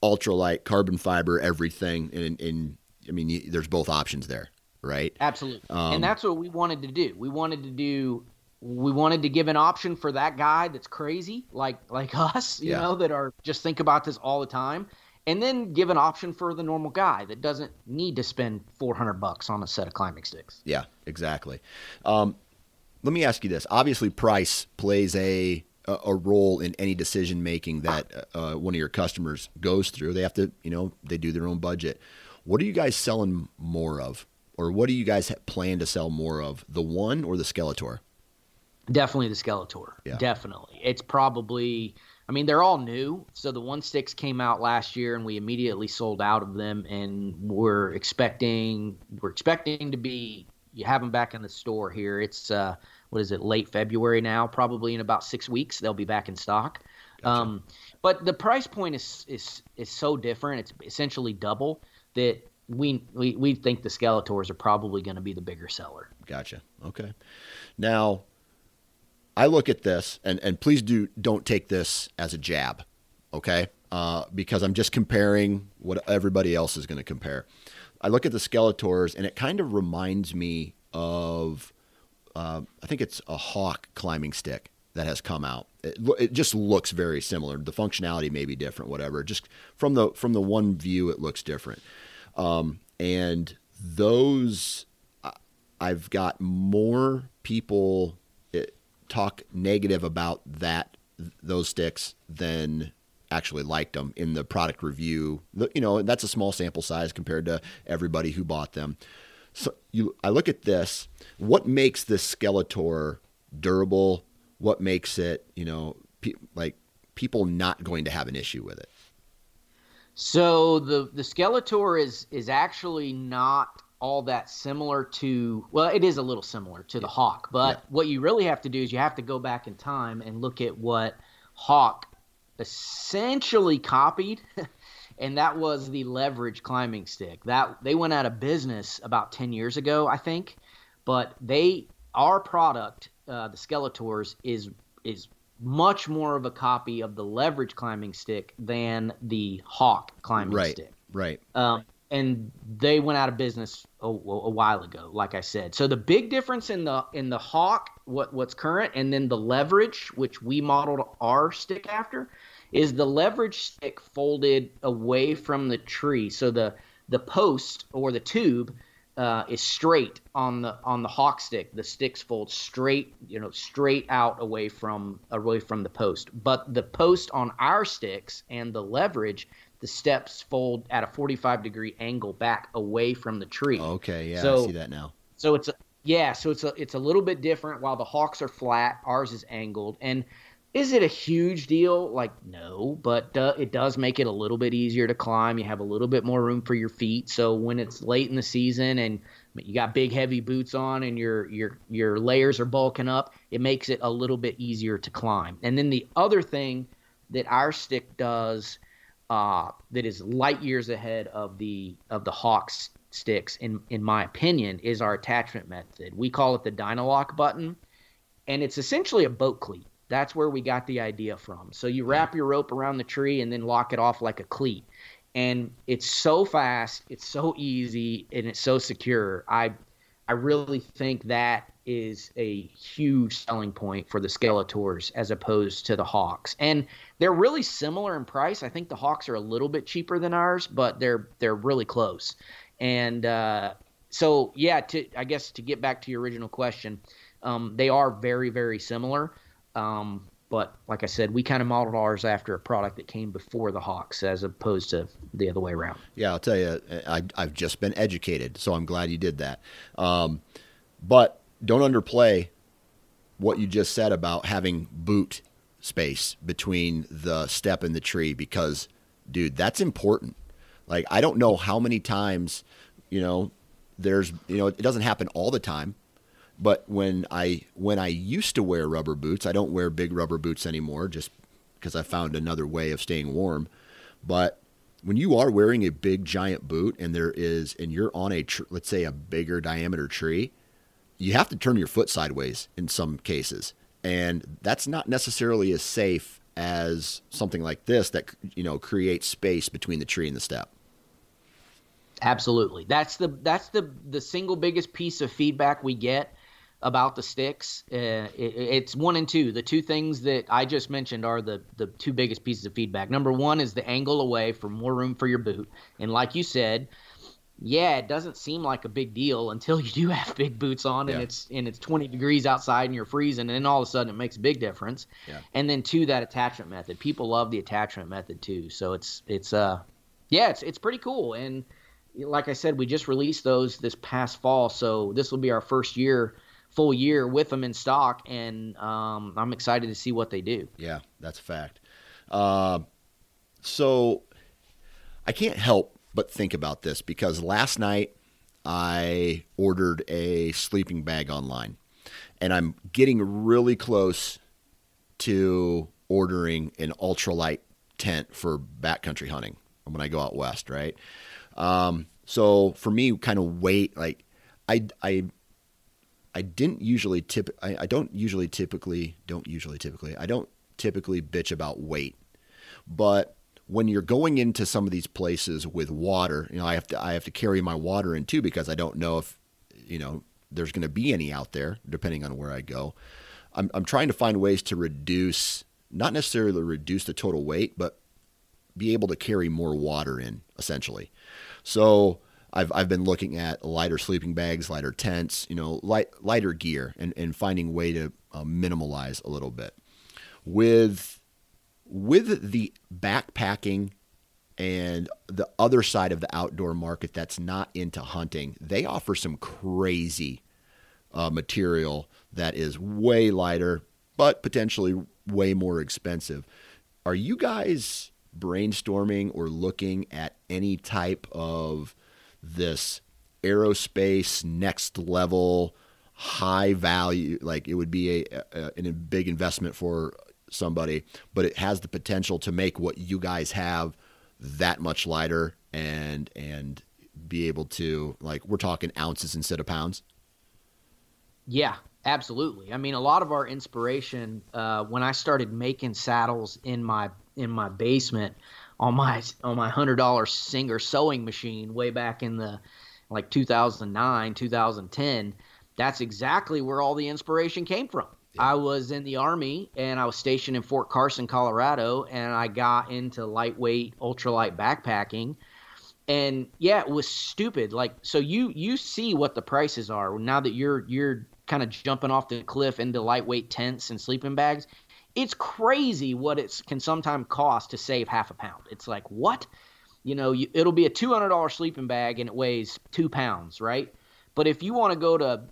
ultralight, carbon fiber, everything. And, and I mean, you, there's both options there, right? Absolutely. Um, and that's what we wanted to do. We wanted to do. We wanted to give an option for that guy that's crazy, like like us, you yeah. know, that are just think about this all the time, and then give an option for the normal guy that doesn't need to spend 400 bucks on a set of climbing sticks. Yeah, exactly. Um, let me ask you this. Obviously, price plays a a, a role in any decision making that uh, one of your customers goes through. They have to, you know, they do their own budget. What are you guys selling more of, or what do you guys plan to sell more of, the one or the Skeletor? Definitely the Skeletor. Yeah. Definitely, it's probably. I mean, they're all new. So the one sticks came out last year, and we immediately sold out of them. And we're expecting we're expecting to be you have them back in the store here. It's uh, what is it? Late February now. Probably in about six weeks they'll be back in stock. Gotcha. Um, but the price point is is is so different. It's essentially double that we we, we think the Skeletors are probably going to be the bigger seller. Gotcha. Okay. Now I look at this, and and please do don't take this as a jab, okay? Uh, because I'm just comparing what everybody else is going to compare. I look at the Skeletors, and it kind of reminds me of, uh, I think it's a hawk climbing stick that has come out. It, it, just looks very similar. The functionality may be different, whatever. Just from the from the one view, it looks different. Um, and those, I've got more people talk negative about that those sticks than actually liked them in the product review. You know, that's a small sample size compared to everybody who bought them. You, I look at this. What makes this Skeletor durable? What makes it, you know, pe- like people not going to have an issue with it? So the the Skeletor is is actually not all that similar to well it is a little similar to the hawk but yeah. what you really have to do is you have to go back in time and look at what hawk essentially copied and that was the leverage climbing stick. That they went out of business about 10 years ago i think but they our product uh, the skeletors is is much more of a copy of the leverage climbing stick than the hawk climbing right, stick. right. Um, and they went out of business a, a, while ago like i said. So the big difference in the in the hawk what what's current and then the leverage which we modeled our stick after is the leverage stick folded away from the tree so the the post or the tube uh, is straight on the on the hawk stick the sticks fold straight you know straight out away from away from the post but the post on our sticks and the leverage the steps fold at a 45 degree angle back away from the tree. Okay, yeah, so, I see that now. So it's a yeah, so it's a it's a little bit different. While the hawks are flat, ours is angled. And is it a huge deal? Like no, but uh, it does make it a little bit easier to climb. You have a little bit more room for your feet. So when it's late in the season and you got big heavy boots on and your your your layers are bulking up, it makes it a little bit easier to climb. And then the other thing that our stick does uh, that is light years ahead of the of the Hawks sticks, in in my opinion, is our attachment method. We call it the Dynalock button, and it's essentially a boat cleat. That's where we got the idea from. So you wrap your rope around the tree and then lock it off like a cleat. And it's so fast, it's so easy, and it's so secure. I I really think that is a huge selling point for the Skeletors as opposed to the Hawks. And they're really similar in price. I think the Hawks are a little bit cheaper than ours, but they're they're really close. And uh, so yeah, to I guess to get back to your original question, um, they are very very similar. Um, but like I said, we kind of modeled ours after a product that came before the Hawks as opposed to the other way around. Yeah, I'll tell you, I, have just been educated, so I'm glad you did that. Um, but don't underplay what you just said about having boot space between the step and the tree because, dude, that's important. Like, I don't know how many times, you know, there's, you know, it doesn't happen all the time. But when I when I used to wear rubber boots, I don't wear big rubber boots anymore, just because I found another way of staying warm. But when you are wearing a big giant boot and there is and you're on a tr- let's say a bigger diameter tree you have to turn your foot sideways in some cases. And that's not necessarily as safe as something like this that you know creates space between the tree and the step. Absolutely. That's the that's the the single biggest piece of feedback we get about the sticks. Uh, it, it's one and two. The two things that I just mentioned are the the two biggest pieces of feedback. Number one is the angle away for more room for your boot, and like you said, yeah, it doesn't seem like a big deal until you do have big boots on and yeah. it's and it's 20 degrees outside and you're freezing, and then all of a sudden it makes a big difference. Yeah. And then two, that attachment method. People love the attachment method too. So it's it's uh yeah, it's it's pretty cool. And like I said, we just released those this past fall, so this will be our first year full year with them in stock, and um, I'm excited to see what they do. Yeah, that's a fact. Uh, so I can't help but think about this because last night I ordered a sleeping bag online, and I'm getting really close to ordering an ultralight tent for backcountry hunting when I go out west, right? Um, so for me, kind of wait, like I, I I didn't usually tip. I, I don't usually typically don't usually typically I don't typically bitch about weight, but when you're going into some of these places with water, you know, I have to I have to carry my water in too because I don't know if you know there's going to be any out there depending on where I go. I'm I'm trying to find ways to reduce not necessarily reduce the total weight, but be able to carry more water in essentially. So I've I've been looking at lighter sleeping bags, lighter tents, you know, light lighter gear, and and finding way to uh, minimalize a little bit. With with the backpacking and the other side of the outdoor market that's not into hunting, they offer some crazy uh, material that is way lighter, but potentially way more expensive. Are you guys brainstorming or looking at any type of this aerospace next level high value like it would be a, a, a big investment for somebody but it has the potential to make what you guys have that much lighter and and be able to like we're talking ounces instead of pounds. Yeah absolutely. I mean a lot of our inspiration uh, when i started making saddles in my in my basement on my on my hundred dollar Singer sewing machine way back in the like 2009 2010 that's exactly where all the inspiration came from. Yeah. i was in the army and i was stationed in fort carson colorado and i got into lightweight ultralight backpacking. And yeah it was stupid. Like so you you see what the prices are. Now that you're you're kind of jumping off the cliff into lightweight tents and sleeping bags it's crazy what it can sometimes cost to save half a pound. It's like what? You know, you, it'll be a two hundred dollar sleeping bag and it weighs two pounds, right? But if you want to go to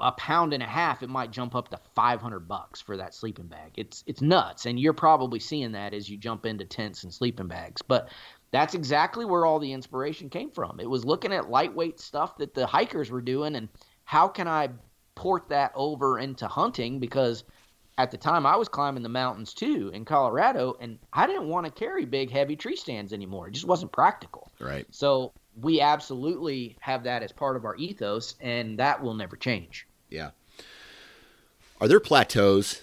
a pound and a half, it might jump up to five hundred bucks for that sleeping bag. It's it's nuts, and you're probably seeing that as you jump into tents and sleeping bags. But that's exactly where all the inspiration came from. It was looking at lightweight stuff that the hikers were doing, and how can I port that over into hunting because at the time I was climbing the mountains too in Colorado, and I didn't want to carry big, heavy tree stands anymore. It just wasn't practical. Right. So we absolutely have that as part of our ethos, and that will never change. Yeah. Are there plateaus?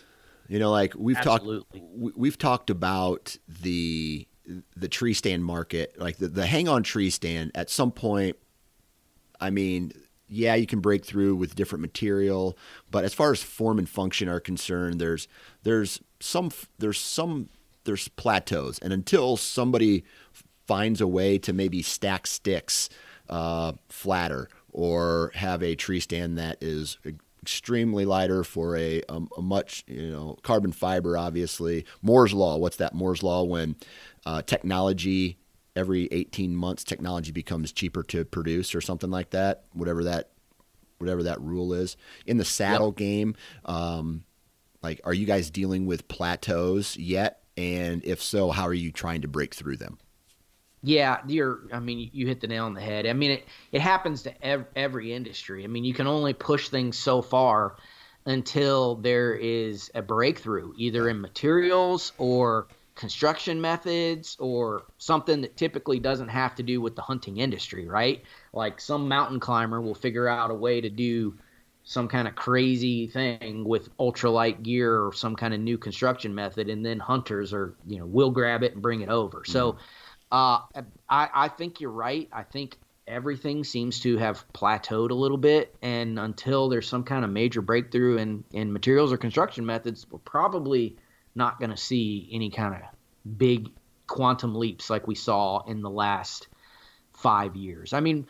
You know, like we've absolutely. talked, we've talked about the the tree stand market, like the, the hang on tree stand. At some point, I mean, yeah, you can break through with different material, but as far as form and function are concerned, there's there's some there's some there's plateaus, and until somebody finds a way to maybe stack sticks uh, flatter or have a tree stand that is extremely lighter for a, a, a, much you know carbon fiber obviously. Moore's law what's that moore's law when uh, technology every 18 months technology becomes cheaper to produce or something like that whatever that whatever that rule is. In the saddle yep. game um, like are you guys dealing with plateaus yet? And if so how are you trying to break through them? Yeah you're i mean you hit the nail on the head. I mean it, it happens to ev- every industry. I mean you can only push things so far until there is a breakthrough either in materials or construction methods or something that typically doesn't have to do with the hunting industry, right? Like some mountain climber will figure out a way to do some kind of crazy thing with ultralight gear or some kind of new construction method, and then hunters are, you know, will grab it and bring it over. Mm-hmm. So uh, I, I think you're right. I think everything seems to have plateaued a little bit, and until there's some kind of major breakthrough in, in materials or construction methods, we're probably – not going to see any kind of big quantum leaps like we saw in the last five years. I mean,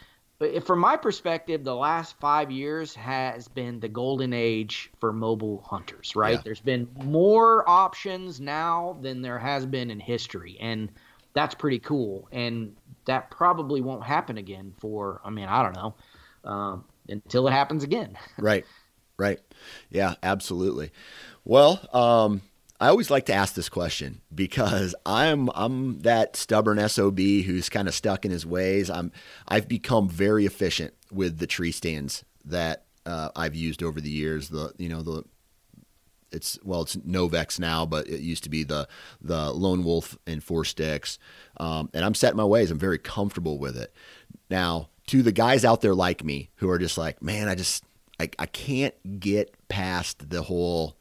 from my perspective, the last five years has been the golden age for mobile hunters, right? Yeah. There's been more options now than there has been in history. And that's pretty cool. And that probably won't happen again for, I mean, I don't know, um, until it happens again. right. Right. Yeah, absolutely. Well, um, I always like to ask this question because I'm I'm that stubborn SOB who's kind of stuck in his ways. I'm I've become very efficient with the tree stands that uh, I've used over the years. The you know the it's well it's Novix now, but it used to be the the Lone Wolf and four sticks. Um, and I'm set in my ways. I'm very comfortable with it. Now to the guys out there like me who are just like, man, I just I, I can't get past the whole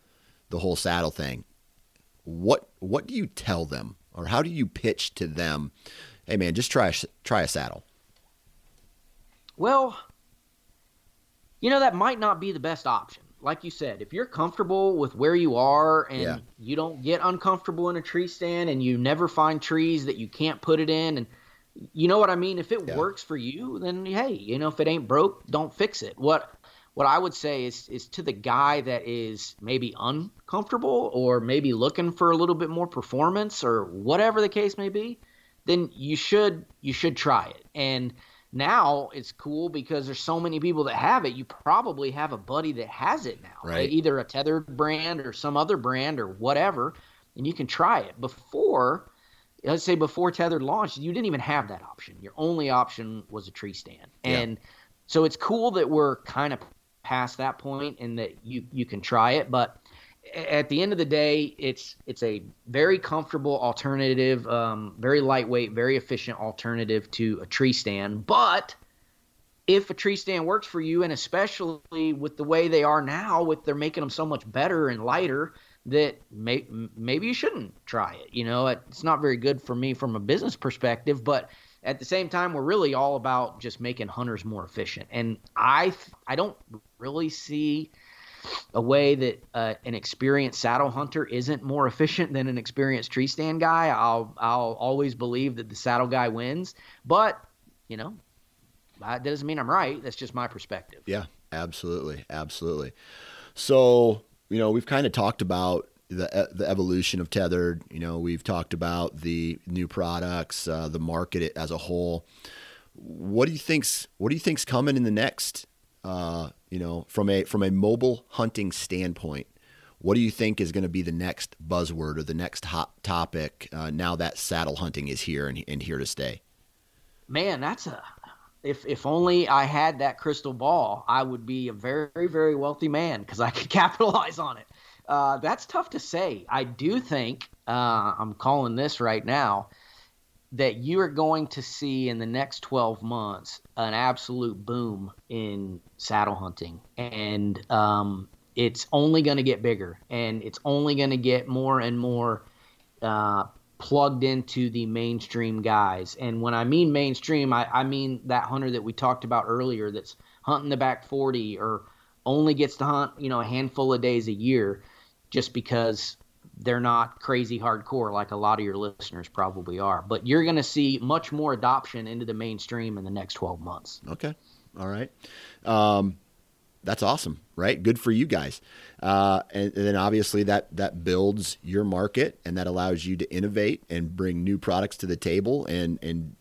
the whole saddle thing what what do you tell them or how do you pitch to them? Hey man, just try try a saddle. Well, you know that might not be the best option. Like you said, if you're comfortable with where you are and yeah. you don't get uncomfortable in a tree stand and you never find trees that you can't put it in and you know what I mean? If it yeah. works for you, then hey, you know, if it ain't broke, don't fix it. What what I would say is is to the guy that is maybe uncomfortable or maybe looking for a little bit more performance or whatever the case may be, then you should you should try it. And now it's cool because there's so many people that have it. You probably have a buddy that has it now, right? Either a tethered brand or some other brand or whatever, and you can try it. Before, let's say before tethered launched, you didn't even have that option. Your only option was a tree stand, and so it's cool that we're kind of past that point and that you you can try it. But at the end of the day it's it's a very comfortable alternative um, very lightweight very efficient alternative to a tree stand. But if a tree stand works for you and especially with the way they are now with they're making them so much better and lighter that may, maybe you shouldn't try it. You know it's not very good for me from a business perspective but at the same time, we're really all about just making hunters more efficient. And I I don't really see a way that uh, an experienced saddle hunter isn't more efficient than an experienced tree stand guy. I'll I'll always believe that the saddle guy wins, but you know that doesn't mean I'm right. That's just my perspective. Yeah, absolutely, absolutely. So you know we've kind of talked about the the evolution of tethered. You know, we've talked about the new products, uh, the market as a whole. What do you think's What do you think's coming in the next? Uh, you know, from a from a mobile hunting standpoint, what do you think is going to be the next buzzword or the next hot topic uh, now that saddle hunting is here and, and here to stay? Man, that's a if if only I had that crystal ball, I would be a very very wealthy man because I could capitalize on it. Uh, that's tough to say. I do think uh, I'm calling this right now that you are going to see in the next 12 months an absolute boom in saddle hunting, and um, it's only going to get bigger, and it's only going to get more and more uh, plugged into the mainstream guys. And when I mean mainstream, I, I mean that hunter that we talked about earlier that's hunting the back 40 or only gets to hunt, you know, a handful of days a year just because they're not crazy hardcore like a lot of your listeners probably are. But you're going to see much more adoption into the mainstream in the next 12 months. Okay. All right. Um, that's awesome, right? Good for you guys. Uh, and, and, then obviously that that builds your market and that allows you to innovate and bring new products to the table. And and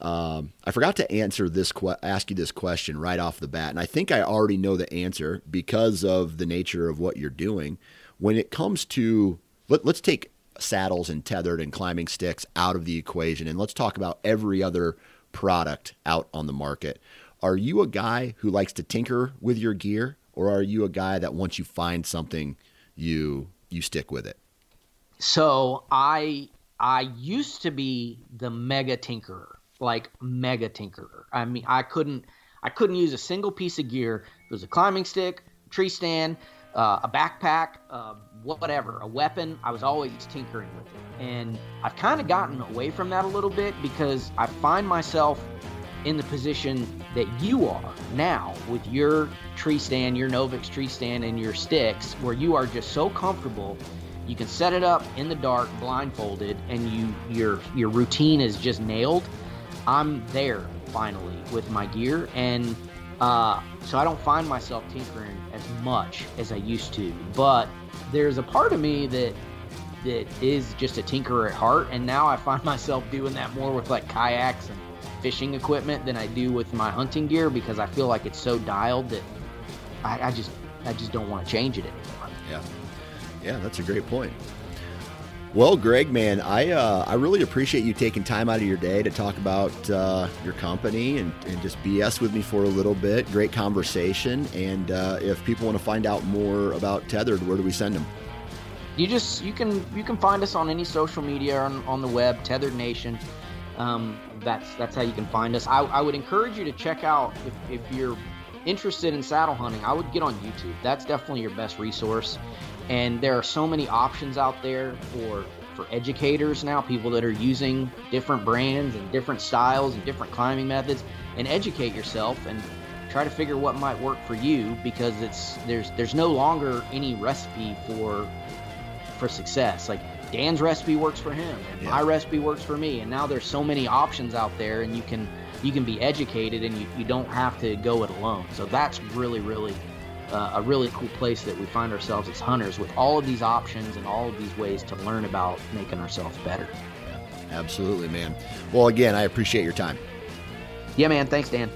um, I forgot to answer this que- ask you this question right off the bat, and I think I already know the answer because of the nature of what you're doing when it comes to let, us take saddles and tethered and climbing sticks out of the equation and let's talk about every other product out on the market. Are you a guy who likes to tinker with your gear or are you a guy that once you find something you you stick with it? So, I I used to be the mega tinkerer, like mega tinkerer. I mean, I couldn't I couldn't use a single piece of gear. It was a climbing stick, tree stand, uh, a backpack, uh, whatever, a weapon. I was always tinkering with it. And I've kind of gotten away from that a little bit because I find myself in the position that you are now with your tree stand, your Novix tree stand, and your sticks, where you are just so comfortable. You can set it up in the dark, blindfolded, and you your your routine is just nailed. I'm there finally with my gear, and uh, so I don't find myself tinkering as much as I used to. But there's a part of me that that is just a tinkerer at heart, and now I find myself doing that more with like kayaks and fishing equipment than I do with my hunting gear because I feel like it's so dialed that I, I just I just don't want to change it anymore. Yeah, yeah, that's a great point. Well, Greg, man, I uh, I really appreciate you taking time out of your day to talk about uh, your company and, and just BS with me for a little bit. Great conversation. And uh, if people want to find out more about Tethered, where do we send them? You just you can you can find us on any social media on, on the web, Tethered Nation. Um, that's that's how you can find us. I, I would encourage you to check out if, if you're interested in saddle hunting. I would get on YouTube. That's definitely your best resource. And there are so many options out there for for educators now, people that are using different brands and different styles and different climbing methods, and educate yourself and try to figure what might work for you because it's there's there's no longer any recipe for for success. Like Dan's recipe works for him, and yeah. my recipe works for me, and now there's so many options out there, and you can you can be educated, and you, you don't have to go it alone. So that's really really uh, a really cool place that we find ourselves as hunters with all of these options and all of these ways to learn about making ourselves better. Absolutely, man. Well, again, I appreciate your time. Yeah, man. Thanks, Dan.